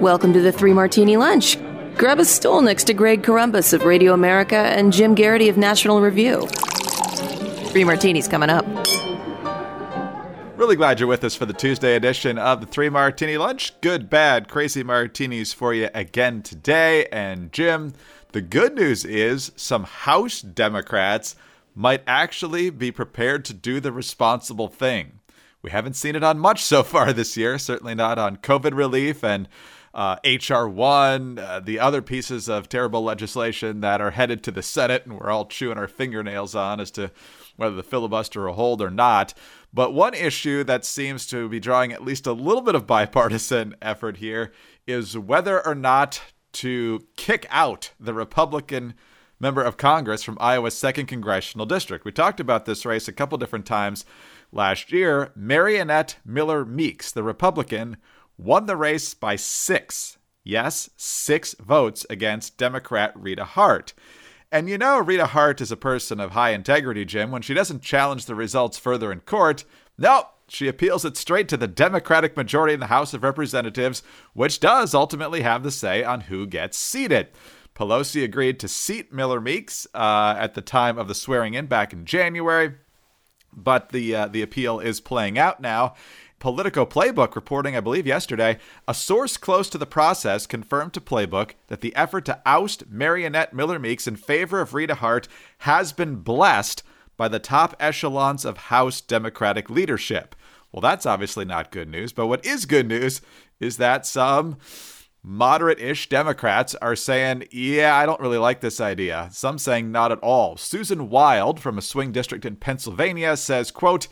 Welcome to the Three Martini Lunch. Grab a stool next to Greg Corombos of Radio America and Jim Geraghty of National Review. Three Martinis coming up. Really glad you're with us for the Tuesday edition of the Three Martini Lunch. Good, bad, crazy martinis for you again today. And Jim, the good news is some House Democrats might actually be prepared to do the responsible thing. We haven't seen it on much so far this year, certainly not on COVID relief and uh, H.R. 1, uh, the other pieces of terrible legislation that are headed to the Senate and we're all chewing our fingernails on as to whether the filibuster will hold or not. But one issue that seems to be drawing at least a little bit of bipartisan effort here is whether or not to kick out the Republican member of Congress from Iowa's 2nd Congressional District. We talked about this race a couple different times last year. Mariannette Miller Meeks, the Republican, won the race by six. Yes, six votes against Democrat Rita Hart. And you know, Rita Hart is a person of high integrity, Jim. When she doesn't challenge the results further in court, nope, she appeals it straight to the Democratic majority in the House of Representatives, which does ultimately have the say on who gets seated. Pelosi agreed to seat Miller Meeks uh, at the time of the swearing in back in January, but the uh, the appeal is playing out now. Politico Playbook reporting, I believe yesterday, a source close to the process confirmed to Playbook that the effort to oust Mariannette Miller Meeks in favor of Rita Hart has been blessed by the top echelons of House Democratic leadership. Well, that's obviously not good news, but what is good news is that some moderate ish Democrats are saying, yeah, I don't really like this idea. Some saying not at all. Susan Wild from a swing district in Pennsylvania says, quote,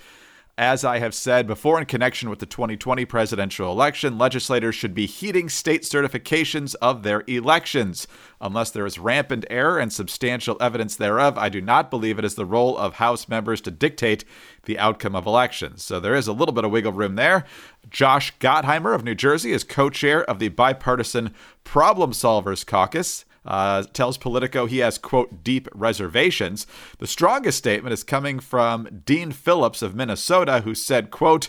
as I have said before, in connection with the 2020 presidential election, legislators should be heeding state certifications of their elections. Unless there is rampant error and substantial evidence thereof, I do not believe it is the role of House members to dictate the outcome of elections. So there is a little bit of wiggle room there. Josh Gottheimer of New Jersey is co chair of the bipartisan Problem Solvers Caucus uh, tells Politico he has, quote, deep reservations. The strongest statement is coming from Dean Phillips of Minnesota, who said, quote,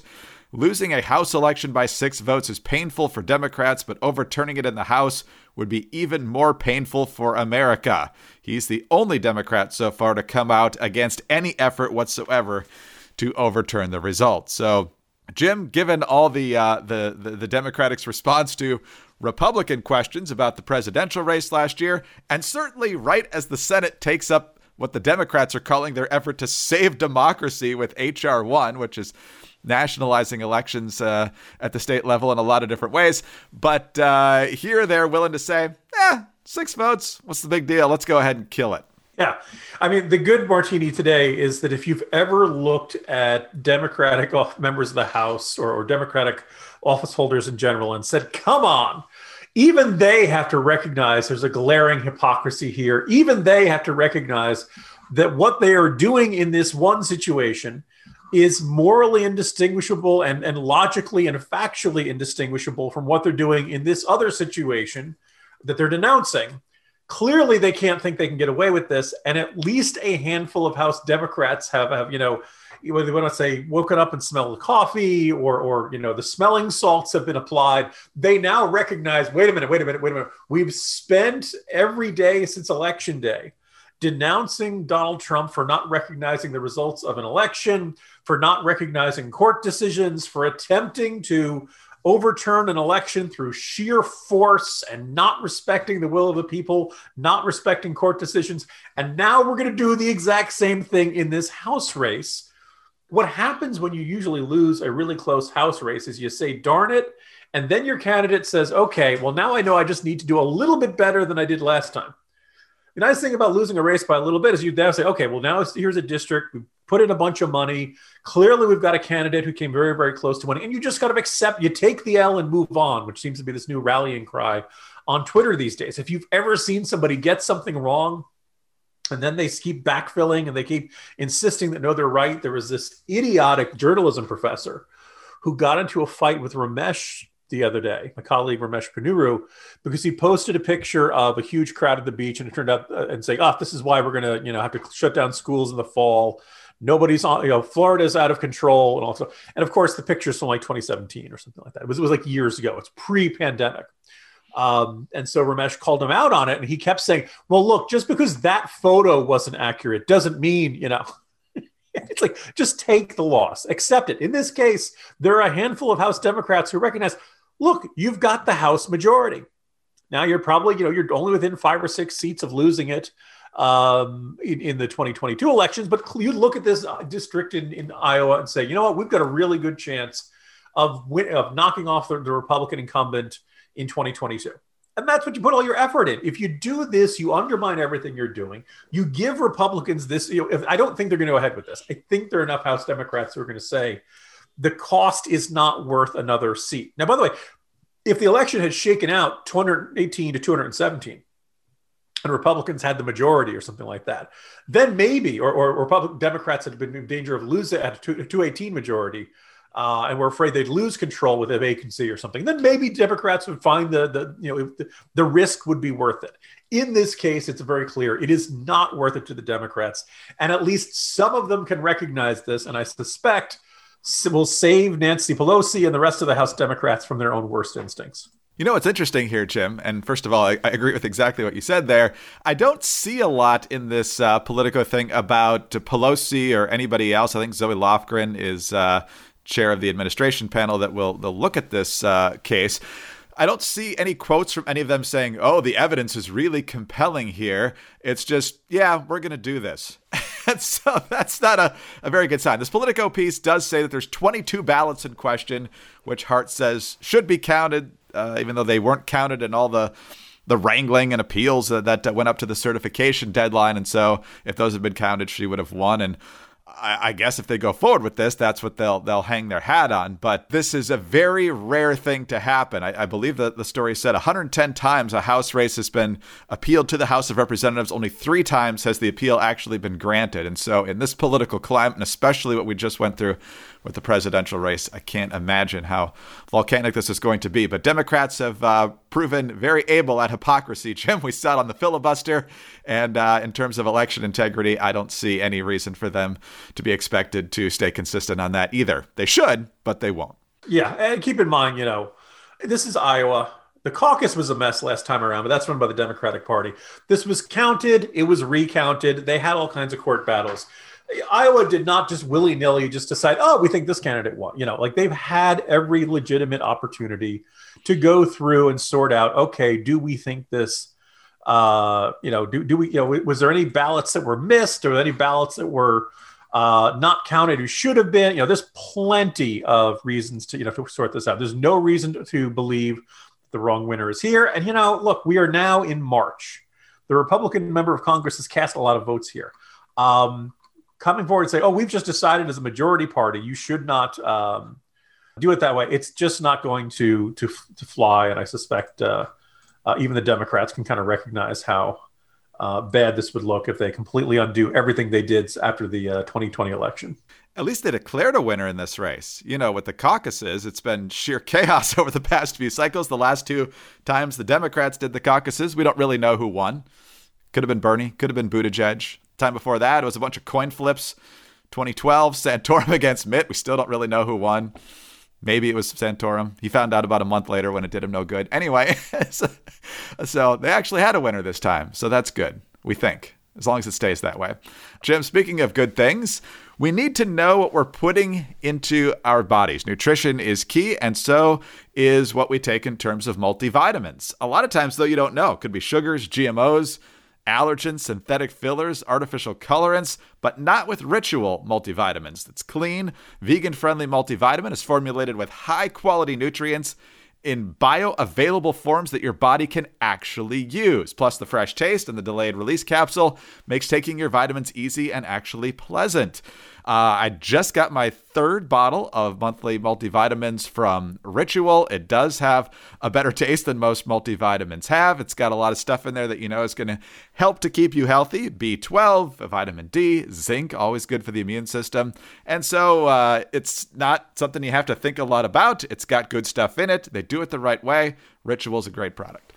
Losing a House election by six votes is painful for Democrats, but overturning it in the House would be even more painful for America. He's the only Democrat so far to come out against any effort whatsoever to overturn the result. So, Jim, given all the, uh, the, the the Democrats' response to Republican questions about the presidential race last year, and certainly right as the Senate takes up what the Democrats are calling their effort to save democracy with H.R. 1, which is nationalizing elections uh, at the state level in a lot of different ways. But uh, here they're willing to say, eh, six votes, what's the big deal? Let's go ahead and kill it. Yeah. I mean, the good martini today is that if you've ever looked at Democratic members of the House or, or Democratic office holders in general and said, come on. Even they have to recognize there's a glaring hypocrisy here. Even they have to recognize that what they are doing in this one situation is morally indistinguishable and, and logically and factually indistinguishable from what they're doing in this other situation that they're denouncing. Clearly, they can't think they can get away with this. And at least a handful of House Democrats have, have you know, whether want to say woken up and smelled the coffee or or you know the smelling salts have been applied they now recognize wait a minute wait a minute wait a minute we've spent every day since election day denouncing Donald Trump for not recognizing the results of an election for not recognizing court decisions for attempting to overturn an election through sheer force and not respecting the will of the people, not respecting court decisions. And now we're going to do the exact same thing in this House race what happens when you usually lose a really close house race is you say, darn it. And then your candidate says, okay, well, now I know I just need to do a little bit better than I did last time. The nice thing about losing a race by a little bit is you now say, okay, well, now here's a district. Put in a bunch of money. Clearly, we've got a candidate who came very, very close to winning, and you just got to accept. You take the L and move on, which seems to be this new rallying cry on Twitter these days. If you've ever seen somebody get something wrong, and then they keep backfilling and they keep insisting that no, they're right. There was this idiotic journalism professor who got into a fight with Ramesh the other day, my colleague Ramesh Ponnuru, because he posted a picture of a huge crowd at the beach, and it turned out uh, and saying, "Oh, this is why we're going to, you know, have to shut down schools in the fall. Nobody's on, you know, Florida's out of control, and also, and of course, the picture's from like 2017 or something like that. It was it was like years ago. It's pre-pandemic." Um, and so Ramesh called him out on it, and he kept saying, "Well, look, just because that photo wasn't accurate doesn't mean, you know." it's like just take the loss, accept it. In this case, there are a handful of House Democrats who recognize look, you've got the House majority. Now you're probably, you know, you're only within five or six seats of losing it um, in, in, the 2022 elections. But you look at this uh, district in, in Iowa and say, you know what, we've got a really good chance of win- of knocking off the, the Republican incumbent in 2022. And that's what you put all your effort in. If you do this, you undermine everything you're doing. You give Republicans this. You know, if, I don't think they're going to go ahead with this. I think there are enough House Democrats who are going to say, the cost is not worth another seat. Now, by the way, if the election had shaken out 218 to 217 and Republicans had the majority or something like that, then maybe, or, or Republican Democrats had been in danger of losing at a 218 majority, uh, and we're afraid they'd lose control with a vacancy or something, then maybe Democrats would find the, the you know the, the risk would be worth it. In this case, it's very clear it is not worth it to the Democrats, and at least some of them can recognize this. And I suspect will save Nancy Pelosi and the rest of the House Democrats from their own worst instincts. You know what's interesting here, Jim? And first of all, I, I, agree with exactly what you said there. I don't see a lot in this uh, Politico thing about Pelosi or anybody else. I think Zoe Lofgren is uh, chair of the administration panel that will they'll look at this uh, case. I don't see any quotes from any of them saying, "Oh, the evidence is really compelling here." It's just, "Yeah, we're going to do this." and so that's not a, a very good sign. This Politico piece does say that there's 22 ballots in question, which Hart says should be counted, uh, even though they weren't counted in all the the wrangling and appeals that, that went up to the certification deadline. And so, if those had been counted, she would have won. And I, I, guess if they go forward with this, that's what they'll they'll hang their hat on. But this is a very rare thing to happen. I, I believe that the story said 110 times a House race has been appealed to the House of Representatives. Only three times has the appeal actually been granted. And so, in this political climate, and especially what we just went through with the presidential race. I can't imagine how volcanic this is going to be. But Democrats have uh, proven very able at hypocrisy. Jim, we saw it on the filibuster. And uh, in terms of election integrity, I don't see any reason for them to be expected to stay consistent on that either. They should, but they won't. Yeah. And keep in mind, you know, this is Iowa. The caucus was a mess last time around, but that's run by the Democratic Party. This was counted, it was recounted. They had all kinds of court battles. Iowa did not just willy nilly just decide, oh, we think this candidate won. You know, like they've had every legitimate opportunity to go through and sort out, okay, do we think this, uh, you know, do, do we, you know, was there any ballots that were missed or any ballots that were uh, not counted who should have been? You know, there's plenty of reasons to, you know, to sort this out. There's no reason to, believe the wrong winner is here. And, you know, look, we are now in March. The Republican member of Congress has cast a lot of votes here. Um, coming forward and say, "Oh, we've just decided as a majority party, you should not um, do it that way." It's just not going to to to fly, and I suspect uh, uh, even the Democrats can kind of recognize how uh, bad this would look if they completely undo everything they did after the 2020 uh, election. At least they declared a winner in this race. You know, with the caucuses, it's been sheer chaos over the past few cycles. The last two times the Democrats did the caucuses, we don't really know who won. Could have been Bernie, could have been Buttigieg. Time before that, it was a bunch of coin flips. 2012, Santorum against Mitt. We still don't really know who won. Maybe it was Santorum. He found out about a month later when it did him no good. Anyway, so, so they actually had a winner this time. So that's good, we think, as long as it stays that way. Jim, speaking of good things, we need to know what we're putting into our bodies. Nutrition is key, and so is what we take in terms of multivitamins. A lot of times, though, you don't know. It could be sugars, GMOs, allergens, synthetic fillers, artificial colorants, but not with Ritual multivitamins. It's clean, vegan friendly multivitamin is formulated with high quality nutrients in bioavailable forms that your body can actually use. Plus, the fresh taste and the delayed release capsule makes taking your vitamins easy and actually pleasant. Uh, I just got my third bottle of monthly multivitamins from Ritual. It does have a better taste than most multivitamins have. It's got a lot of stuff in there that you know is going to help to keep you healthy B12, vitamin D, zinc, always good for the immune system. And so uh, it's not something you have to think a lot about. It's got good stuff in it. They do it the right way. Ritual's a great product.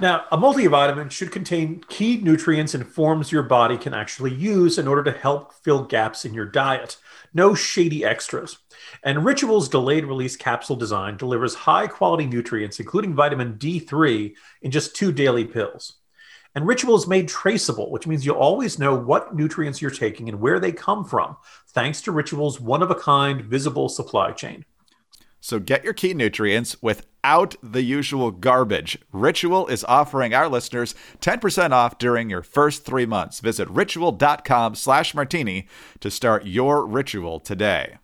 Now, a multivitamin should contain key nutrients and forms your body can actually use in order to help fill gaps in your diet. No shady extras. And Ritual's delayed release capsule design delivers high quality nutrients, including vitamin D3, in just two daily pills. And Ritual is made traceable, which means you'll always know what nutrients you're taking and where they come from, thanks to Ritual's one of a kind visible supply chain. So get your key nutrients without the usual garbage. Ritual is offering our listeners 10% off during your first three months. Visit ritual.com slash martini to start your ritual today.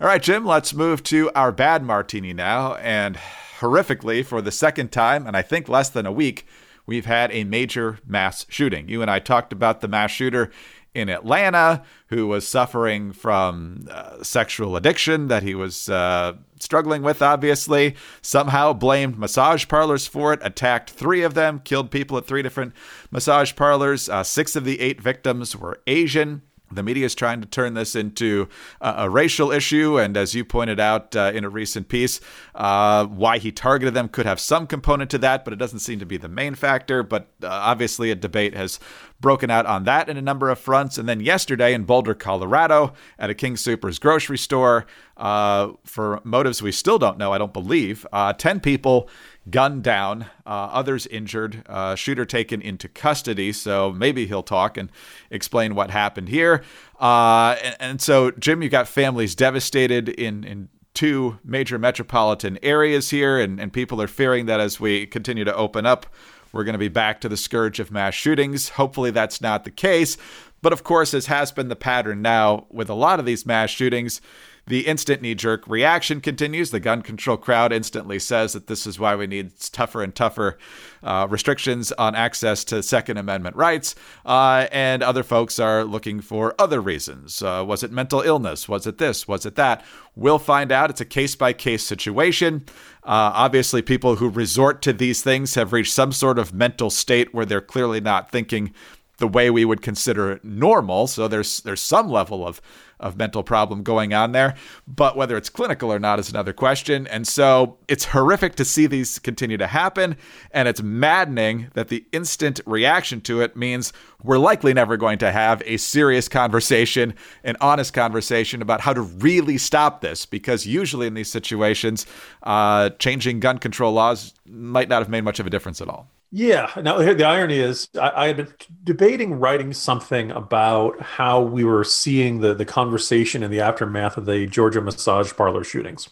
All right, Jim, let's move to our bad martini now. And horrifically, for the second time, and I think less than a week, we've had a major mass shooting. You and I talked about the mass shooter in Atlanta who was suffering from uh, sexual addiction that he was uh, struggling with, obviously. Somehow blamed massage parlors for it, attacked three of them, killed people at three different massage parlors. Uh, six of the eight victims were Asian. The media is trying to turn this into a, racial issue, and as you pointed out uh, in a recent piece, uh, why he targeted them could have some component to that, but it doesn't seem to be the main factor. But uh, obviously, a debate has broken out on that in a number of fronts. And then yesterday in Boulder, Colorado, at a King Soopers grocery store, uh, for motives we still don't know, I don't believe, uh, 10 people gunned down, uh, others injured, uh, shooter taken into custody. So maybe he'll talk and explain what happened here. Uh, and, and, so, Jim, you've got families devastated in in two major metropolitan areas here, and, and people are fearing that as we continue to open up, we're going to be back to the scourge of mass shootings. Hopefully, that's not the case. But of course, as has been the pattern now with a lot of these mass shootings, the instant knee jerk reaction continues. The gun control crowd instantly says that this is why we need tougher and tougher uh, restrictions on access to Second Amendment rights. Uh, and other folks are looking for other reasons. Uh, was it mental illness? Was it this? Was it that? We'll find out. It's a case by case situation. Uh, obviously, people who resort to these things have reached some sort of mental state where they're clearly not thinking the way we would consider it normal. So there's there's some level of of mental problem going on there. But whether it's clinical or not is another question. And so it's horrific to see these continue to happen. And it's maddening that the instant reaction to it means we're likely never going to have a serious conversation, an honest conversation about how to really stop this. Because usually in these situations, uh, changing gun control laws might not have made much of a difference at all. Yeah. Now, the irony is, I, I, had been debating writing something about how we were seeing the, the conversation in the aftermath of the Georgia massage parlor shootings.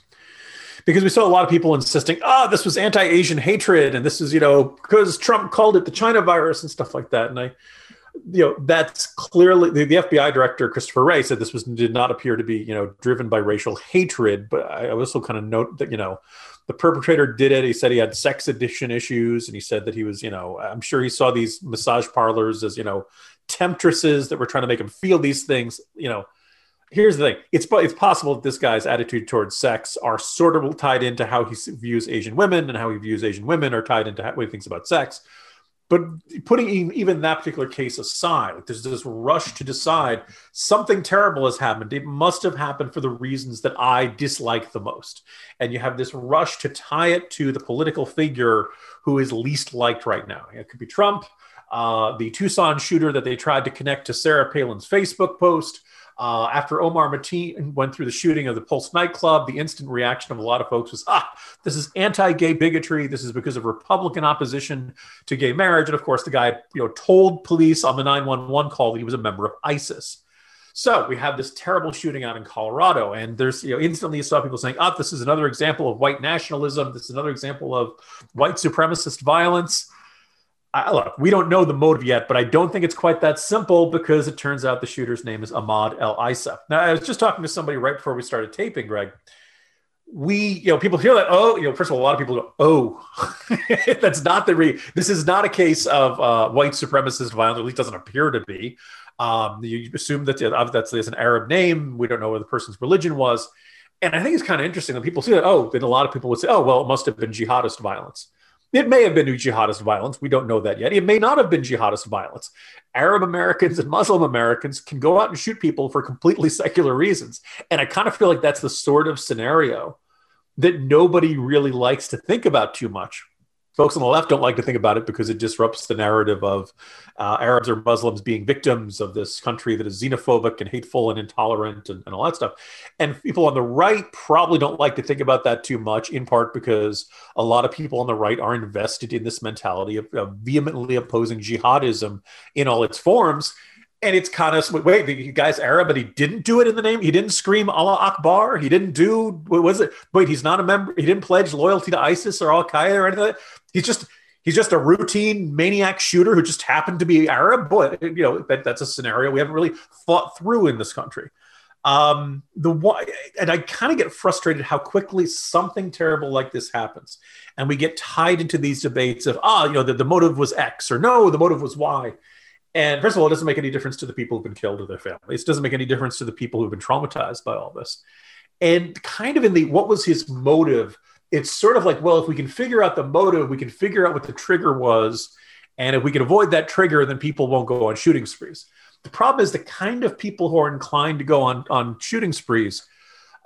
Because we saw a lot of people insisting, oh, this was anti Asian hatred. And this is, you know, because Trump called it the China virus and stuff like that. And I, you know, that's clearly the, the FBI director, Christopher Wray, said this was did not appear to be, you know, driven by racial hatred. But I also kind of note that, you know, the perpetrator did it. He said he had sex addiction issues, and he said that he was, you know, I'm sure he saw these massage parlors as, you know, temptresses that were trying to make him feel these things. You know, here's the thing: it's it's possible that this guy's attitude towards sex are sort of tied into how he views Asian women, and how he views Asian women are tied into what he thinks about sex. But putting even that particular case aside, like there's this rush to decide something terrible has happened. It must have happened for the reasons that I dislike the most. And you have this rush to tie it to the political figure who is least liked right now. It could be Trump, uh, the Tucson shooter that they tried to connect to Sarah Palin's Facebook post. Uh, after Omar Mateen went through the shooting of the Pulse nightclub, the instant reaction of a lot of folks was, ah, this is anti-gay bigotry. This is because of Republican opposition to gay marriage. And of course, the guy, you know, told police on the 911 call that he was a member of ISIS. So we have this terrible shooting out in Colorado, and there's you know instantly you saw people saying, "Oh, this is another example of white nationalism. This is another example of white supremacist violence." I, look, we don't know the motive yet, but I don't think it's quite that simple because it turns out the shooter's name is Ahmad El Isa. Now, I was just talking to somebody right before we started taping, Greg. We, you know, people hear that. Oh, you know, first of all, a lot of people go, "Oh, that's not the re. This is not a case of uh, white supremacist violence. At least doesn't appear to be." Um, you assume that that's, that's an Arab name. We don't know what the person's religion was. And I think it's kind of interesting that people see that, oh, then a lot of people would say, oh, well, it must have been jihadist violence. It may have been jihadist violence. We don't know that yet. It may not have been jihadist violence. Arab Americans and Muslim Americans can go out and shoot people for completely secular reasons. And I kind of feel like that's the sort of scenario that nobody really likes to think about too much folks on the left don't like to think about it because it disrupts the narrative of uh, Arabs or Muslims being victims of this country that is xenophobic and hateful and intolerant and, and, all that stuff. And people on the right probably don't like to think about that too much, in part because a lot of people on the right are invested in this mentality of, of vehemently opposing jihadism in all its forms. And it's kind of wait the guy's arab but he didn't do it in the name? He didn't scream allah akbar? He didn't do what was it? Wait he's not a member he didn't pledge loyalty to isis or al-qaeda or anything he's just he's just a routine maniac shooter who just happened to be arab But you know that, that's a scenario we haven't really thought through in this country um the one and i kind of get frustrated how quickly something terrible like this happens and we get tied into these debates of ah you know the, the motive was x or no the motive was y and first of all, it doesn't make any difference to the people who've been killed or their families. It doesn't make any difference to the people who've been traumatized by all this. And kind of in the what was his motive? It's sort of like, well, if we can figure out the motive, we can figure out what the trigger was. And if we can avoid that trigger, then people won't go on shooting sprees. The problem is the kind of people who are inclined to go on, on shooting sprees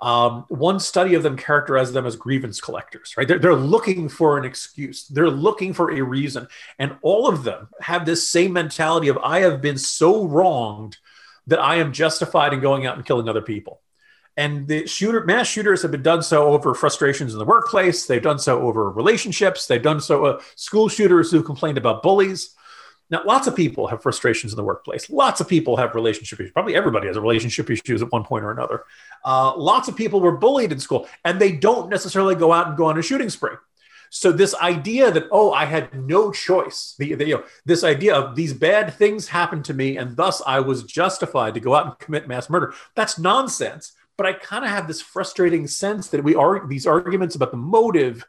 um, one study of them characterized them as grievance collectors, right? They're, they're looking for an excuse, they're looking for a reason. And all of them have this same mentality of, I have been so wronged that I am justified in going out and killing other people. And the shooter, mass shooters have been done so over frustrations in the workplace. They've done so over relationships. They've done so uh, school shooters who complained about bullies. Now, lots of people have frustrations in the workplace. Lots of people have relationship issues. Probably everybody has a relationship issues at one point or another. Uh, lots of people were bullied in school, and they don't necessarily go out and go on a shooting spree. So this idea that oh, I had no choice, the, the, you know, this idea of these bad things happened to me, and thus I was justified to go out and commit mass murder. That's nonsense. But I kind of have this frustrating sense that we are these arguments about the motive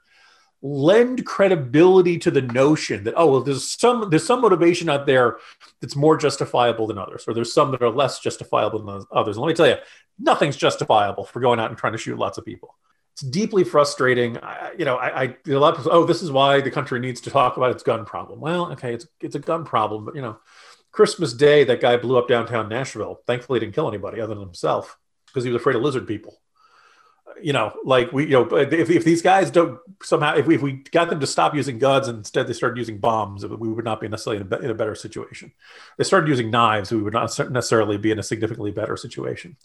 lend credibility to the notion that oh well there's some there's some motivation out there that's more justifiable than others or there's some that are less justifiable than others. And let me tell you nothing's justifiable for going out and trying to shoot lots of people. It's deeply frustrating. I, you know I, I a lot of people oh this is why the country needs to talk about its gun problem. Well okay it's it's a gun problem but you know christmas day that guy blew up downtown nashville. Thankfully he didn't kill anybody other than himself because he was afraid of lizard people you know, like we, you know, if, if these guys don't somehow, if we, if we got them to stop using guns and instead they started using bombs, we would not be necessarily in a, in a better situation. They started using knives, we would not necessarily be in a significantly better situation.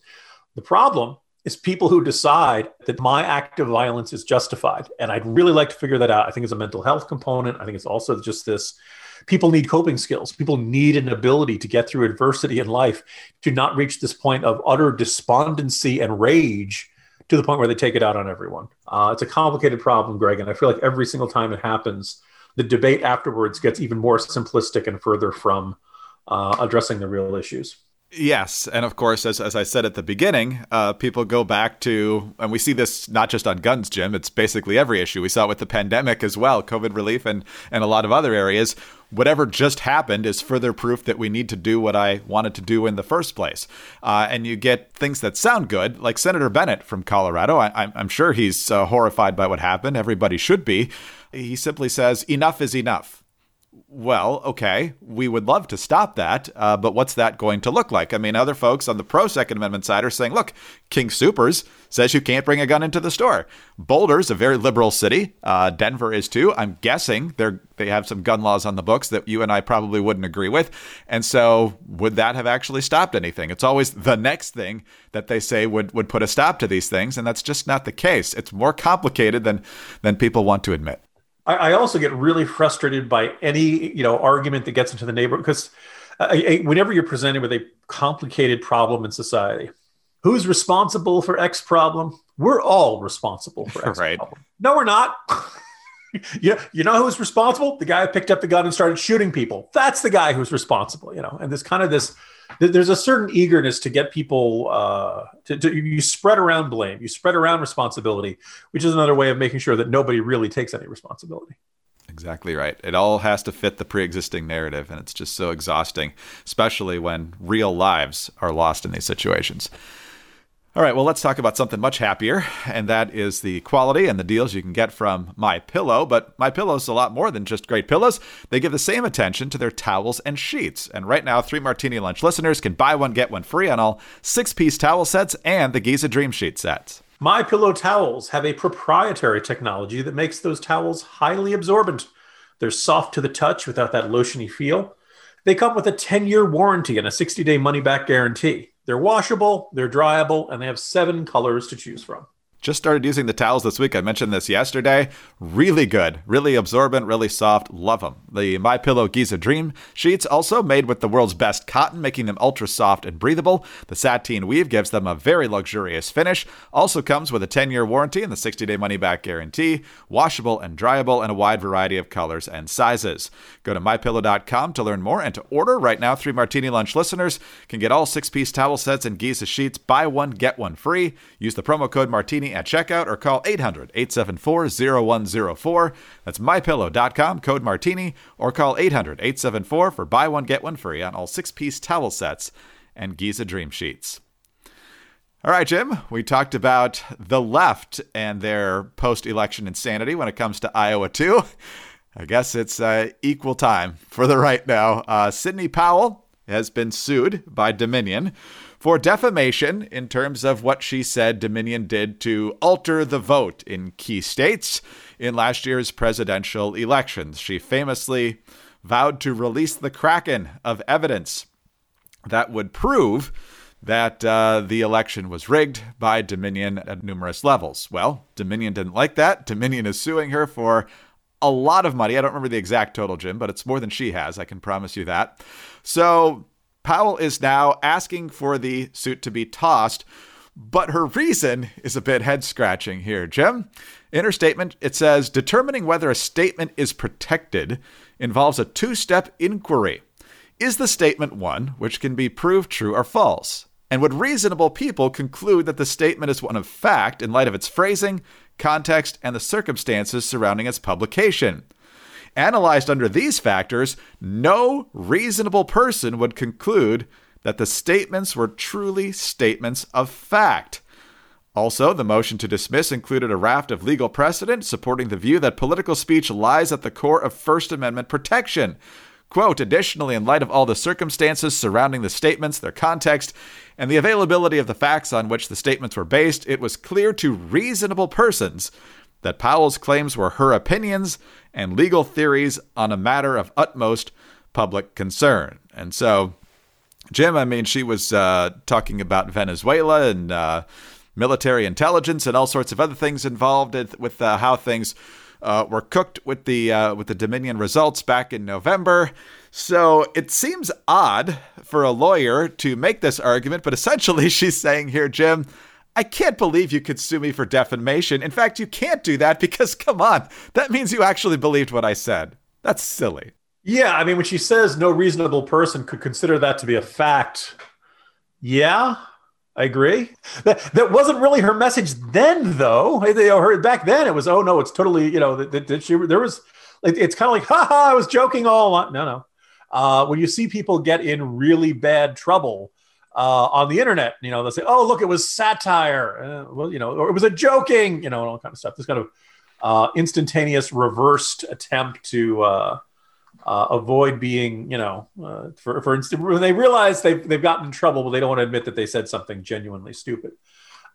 The problem is people who decide that my act of violence is justified. And I'd really like to figure that out. I think it's a mental health component. I think it's also just this people need coping skills. People need an ability to get through adversity in life to not reach this point of utter despondency and rage to the point where they take it out on everyone. Uh, it's a complicated problem, Greg, and I feel like every single time it happens, the debate afterwards gets even more simplistic and further from uh, addressing the real issues. Yes, and of course, as, as I said at the beginning, uh, people go back to, and we see this not just on guns, Jim. It's basically every issue. We saw it with the pandemic as well, COVID relief, and and a lot of other areas. Whatever just happened is further proof that we need to do what I wanted to do in the first place. Uh, and you get things that sound good, like Senator Bennet from Colorado. I, am sure he's uh, horrified by what happened. Everybody should be. He simply says, "Enough is enough." Well, okay, we would love to stop that, uh, but what's that going to look like? I mean, other folks on the pro Second Amendment side are saying, look, King Soopers says you can't bring a gun into the store. Boulder's a very liberal city. Uh, Denver is too. I'm guessing they they have some gun laws on the books that you and I probably wouldn't agree with. And so, would that have actually stopped anything? It's always the next thing that they say would would put a stop to these things, and that's just not the case. It's more complicated than than people want to admit. I, I also get really frustrated by any you know argument that gets into the neighborhood because uh, whenever you're presented with a complicated problem in society, who's responsible for X problem? We're all responsible for X right. problem. No, we're not. you, you know who's responsible? The guy who picked up the gun and started shooting people. That's the guy who's responsible, you know. And this kind of this there's a certain eagerness to get people uh, to, to, you spread around blame you spread around responsibility which is another way of making sure that nobody really takes any responsibility Exactly right. It all has to fit the pre existing narrative, and it's just so exhausting, especially when real lives are lost in these situations. All right, well, let's talk about something much happier, and that is the quality and the deals you can get from My Pillow. But My Pillow is a lot more than just great pillows. They give the same attention to their towels and sheets. And right now, three Martini Lunch listeners can buy one get one free on all six-piece towel sets and the Giza Dream Sheet sets. My Pillow towels have a proprietary technology that makes those towels highly absorbent. They're soft to the touch without that lotiony feel. They come with a 10-year warranty and a 60-day money-back guarantee. They're washable, they're dryable, and they have seven colors to choose from. Just started using the towels this week. I mentioned this yesterday. Really good, really absorbent, really soft. Love them. The My Pillow Giza Dream sheets also made with the world's best cotton, making them ultra soft and breathable. The sateen weave gives them a very luxurious finish. Also comes with a 10-year warranty and the 60-day money-back guarantee. Washable and dryable, in a wide variety of colors and sizes. Go to mypillow.com to learn more and to order right now. Three Martini Lunch listeners can get all six-piece towel sets and Giza sheets. Buy one get one free. Use the promo code Martini at checkout or call 800 874 0104. That's mypillow.com, code martini, or call 800 874 for buy one, get one free on all six piece towel sets and Giza Dream Sheets. All right, Jim, we talked about the left and their post election insanity when it comes to Iowa, too. I guess it's uh, equal time for the right now. Uh, Sidney Powell has been sued by Dominion for defamation in terms of what she said Dominion did to alter the vote in key states in last year's presidential elections. She famously vowed to release the kraken of evidence that would prove that uh, the election was rigged by Dominion at numerous levels. Well, Dominion didn't like that. Dominion is suing her for a lot of money. I don't remember the exact total, Jim, but it's more than she has. I can promise you that. So Powell is now asking for the suit to be tossed, but her reason is a bit head scratching here, Jim. In her statement, it says determining whether a statement is protected involves a two step inquiry. Is the statement one which can be proved true or false? And would reasonable people conclude that the statement is one of fact in light of its phrasing, context, and the circumstances surrounding its publication? Analyzed under these factors, no reasonable person would conclude that the statements were truly statements of fact. Also, the motion to dismiss included a raft of legal precedent supporting the view that political speech lies at the core of First Amendment protection. Quote, additionally, in light of all the circumstances surrounding the statements, their context, and the availability of the facts on which the statements were based, it was clear to reasonable persons that Powell's claims were her opinions and legal theories on a matter of utmost public concern. And so, Jim, I mean, she was uh, talking about Venezuela and uh, military intelligence and all sorts of other things involved with uh, how things uh, were cooked with the uh, with the Dominion results back in November. So it seems odd for a lawyer to make this argument, but essentially she's saying here, Jim, I can't believe you could sue me for defamation. In fact, you can't do that because, come on, that means you actually believed what I said. That's silly. Yeah, I mean, when she says no reasonable person could consider that to be a fact, yeah, I agree. That, that wasn't really her message then, though. Back then, it was, oh no, it's totally, you know, that, that she there was. It's kind of like, ha ha, I was joking all along. No, no. Uh, when you see people get in really bad trouble, uh, on the internet. You know, they'll say, "Oh, look, it was satire," uh, well, you know, or it was a joking, you know, and all kind of stuff. This kind of uh, instantaneous reversed attempt to uh, uh, avoid being, you know, uh, for for instance, when they realize they've they've gotten in trouble, but they don't want to admit that they said something genuinely stupid.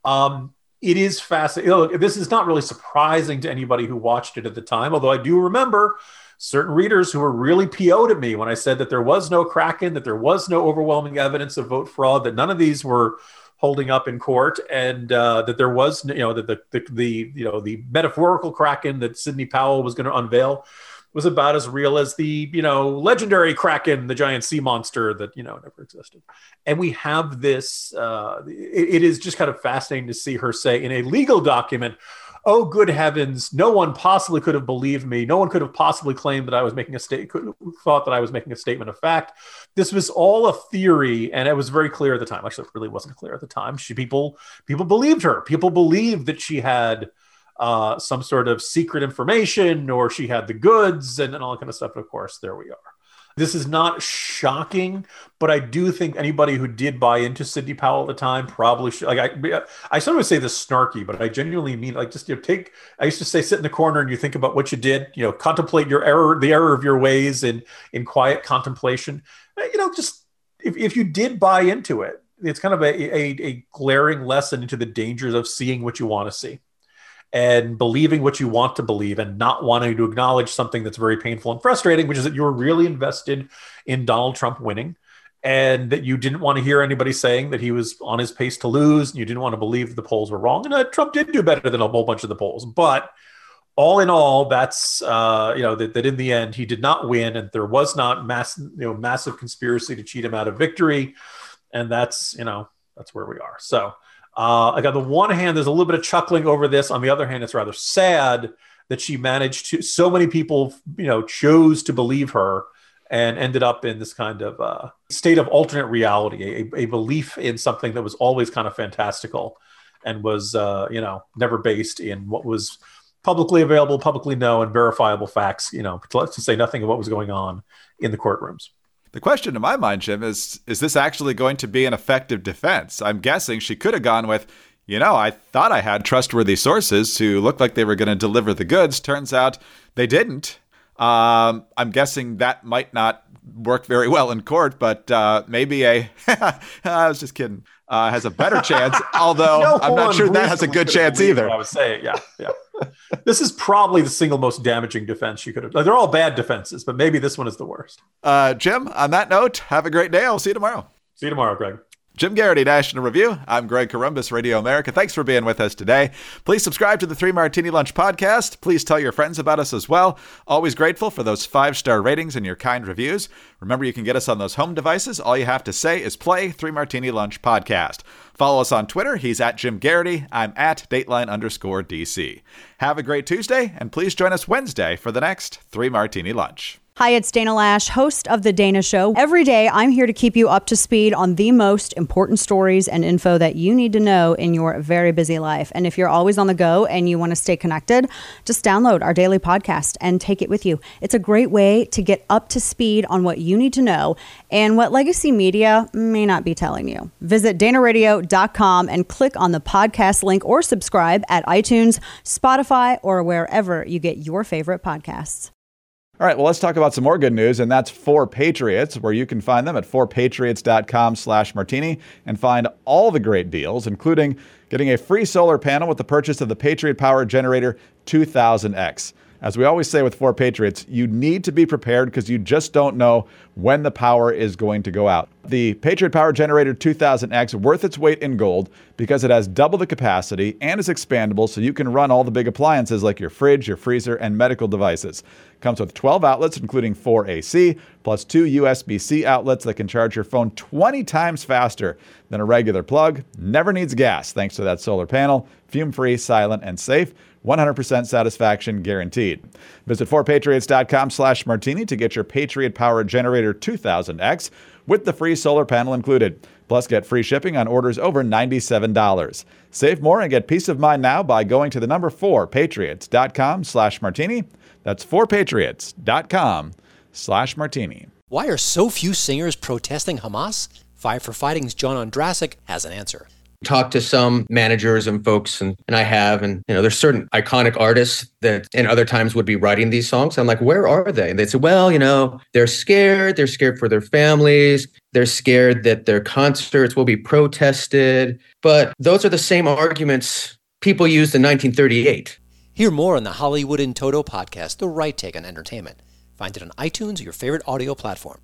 Um, it is fascinating. Know, this is not really surprising to anybody who watched it at the time, although I do remember certain readers who were really PO'd at me when I said that there was no Kraken, that there was no overwhelming evidence of vote fraud, that none of these were holding up in court, and uh, that there was, you know, that the, the, the you know the metaphorical Kraken that Sidney Powell was going to unveil was about as real as the you know legendary kraken the giant sea monster that you know never existed. And we have this uh, it, it is just kind of fascinating to see her say in a legal document oh good heavens no one possibly could have believed me. No one could have possibly claimed that i was making a state thought that i was making a statement of fact. This was all a theory and it was very clear at the time. Actually it really wasn't clear at the time. She people people believed her. People believed that she had uh, some sort of secret information or she had the goods and, and all that kind of stuff. And of course, there we are. This is not shocking, but I do think anybody who did buy into Sidney Powell at the time probably should. Like I, I sometimes say this snarky, but I genuinely mean like just you know take. I used to say sit in the corner and you think about what you did. You know, contemplate your error, the error of your ways, in in quiet contemplation. Uh, you know, just if if you did buy into it, it's kind of a, a, a glaring lesson into the dangers of seeing what you want to see and believing what you want to believe and not wanting to acknowledge something that's very painful and frustrating, which is that you were really invested in Donald Trump winning and that you didn't want to hear anybody saying that he was on his pace to lose and you didn't want to believe the polls were wrong. And uh, Trump did do better than a whole bunch of the polls. But all in all, that's, uh, you know, that, that in the end he did not win and there was not mass, you know, massive conspiracy to cheat him out of victory. And that's, you know, that's where we are. So, uh, like on the one hand, there's a little bit of chuckling over this. On the other hand, it's rather sad that she managed to. So many people, you know, chose to believe her and ended up in this kind of uh, state of alternate reality, a, a, belief in something that was always kind of fantastical and was, uh, you know, never based in what was publicly available, publicly known, verifiable facts. You know, to, to say nothing of what was going on in the courtrooms. The question in my mind, Jim, is is this actually going to be an effective defense? I'm guessing she could have gone with, you know, I thought I had trustworthy sources who looked like they were going to deliver the goods. Turns out they didn't. Um, I'm guessing that might not work very well in court, but uh, maybe a I was just kidding uh, has a better chance. Although no I'm not sure that has a good chance either. I would say, yeah, yeah. this is probably the single most damaging defense you could have. Like, they're all bad defenses, but maybe this one is the worst. Uh, Jim, on that note, have a great day. I'll see you tomorrow. See you tomorrow, Greg. Jim Geraghty, National Review. I'm Greg Corombos, Radio America. Thanks for being with us today. Please subscribe to the Three Martini Lunch podcast. Please tell your friends about us as well. Always grateful for those five star ratings and your kind reviews. Remember, you can get us on those home devices. All you have to say is play Three Martini Lunch podcast. Follow us on Twitter. He's at Jim Geraghty. I'm at Dateline underscore DC. Have a great Tuesday, and please join us Wednesday for the next Three Martini Lunch. Hi, it's Dana Loesch, host of The Dana Show. Every day, I'm here to keep you up to speed on the most important stories and info that you need to know in your very busy life. And if you're always on the go and you want to stay connected, just download our daily podcast and take it with you. It's a great way to get up to speed on what you need to know and what legacy media may not be telling you. Visit danaradio.com and click on the podcast link or subscribe at iTunes, Spotify, or wherever you get your favorite podcasts. All right, well, let's talk about some more good news, and that's 4Patriots, where you can find them at forpatriots.com slash martini and find all the great deals, including getting a free solar panel with the purchase of the Patriot Power Generator 2000X. As we always say with 4Patriots, you need to be prepared because you just don't know when the power is going to go out. The Patriot Power Generator 2000X worth its weight in gold because it has double the capacity and is expandable so you can run all the big appliances like your fridge, your freezer, and medical devices. Comes with 12 outlets including 4 AC plus 2 USB-C outlets that can charge your phone 20 times faster than a regular plug. Never needs gas thanks to that solar panel. Fume-free, silent, and safe. 100% satisfaction guaranteed. Visit 4patriots.com slash martini to get your Patriot Power Generator 2000X with the free solar panel included. Plus, get free shipping on orders over $97. Save more and get peace of mind now by going to the number 4patriots.com slash martini. That's 4patriots.com slash martini. Why are so few singers protesting Hamas? Five for Fighting's John Ondrasik has an answer talk to some managers and folks and, and I have and you know there's certain iconic artists that in other times would be writing these songs I'm like where are they and they say well you know they're scared they're scared for their families they're scared that their concerts will be protested. But those are the same arguments people used in 1938 Hear more on the Hollywood in Toto podcast The Right Take on Entertainment. Find it on iTunes or your favorite audio platform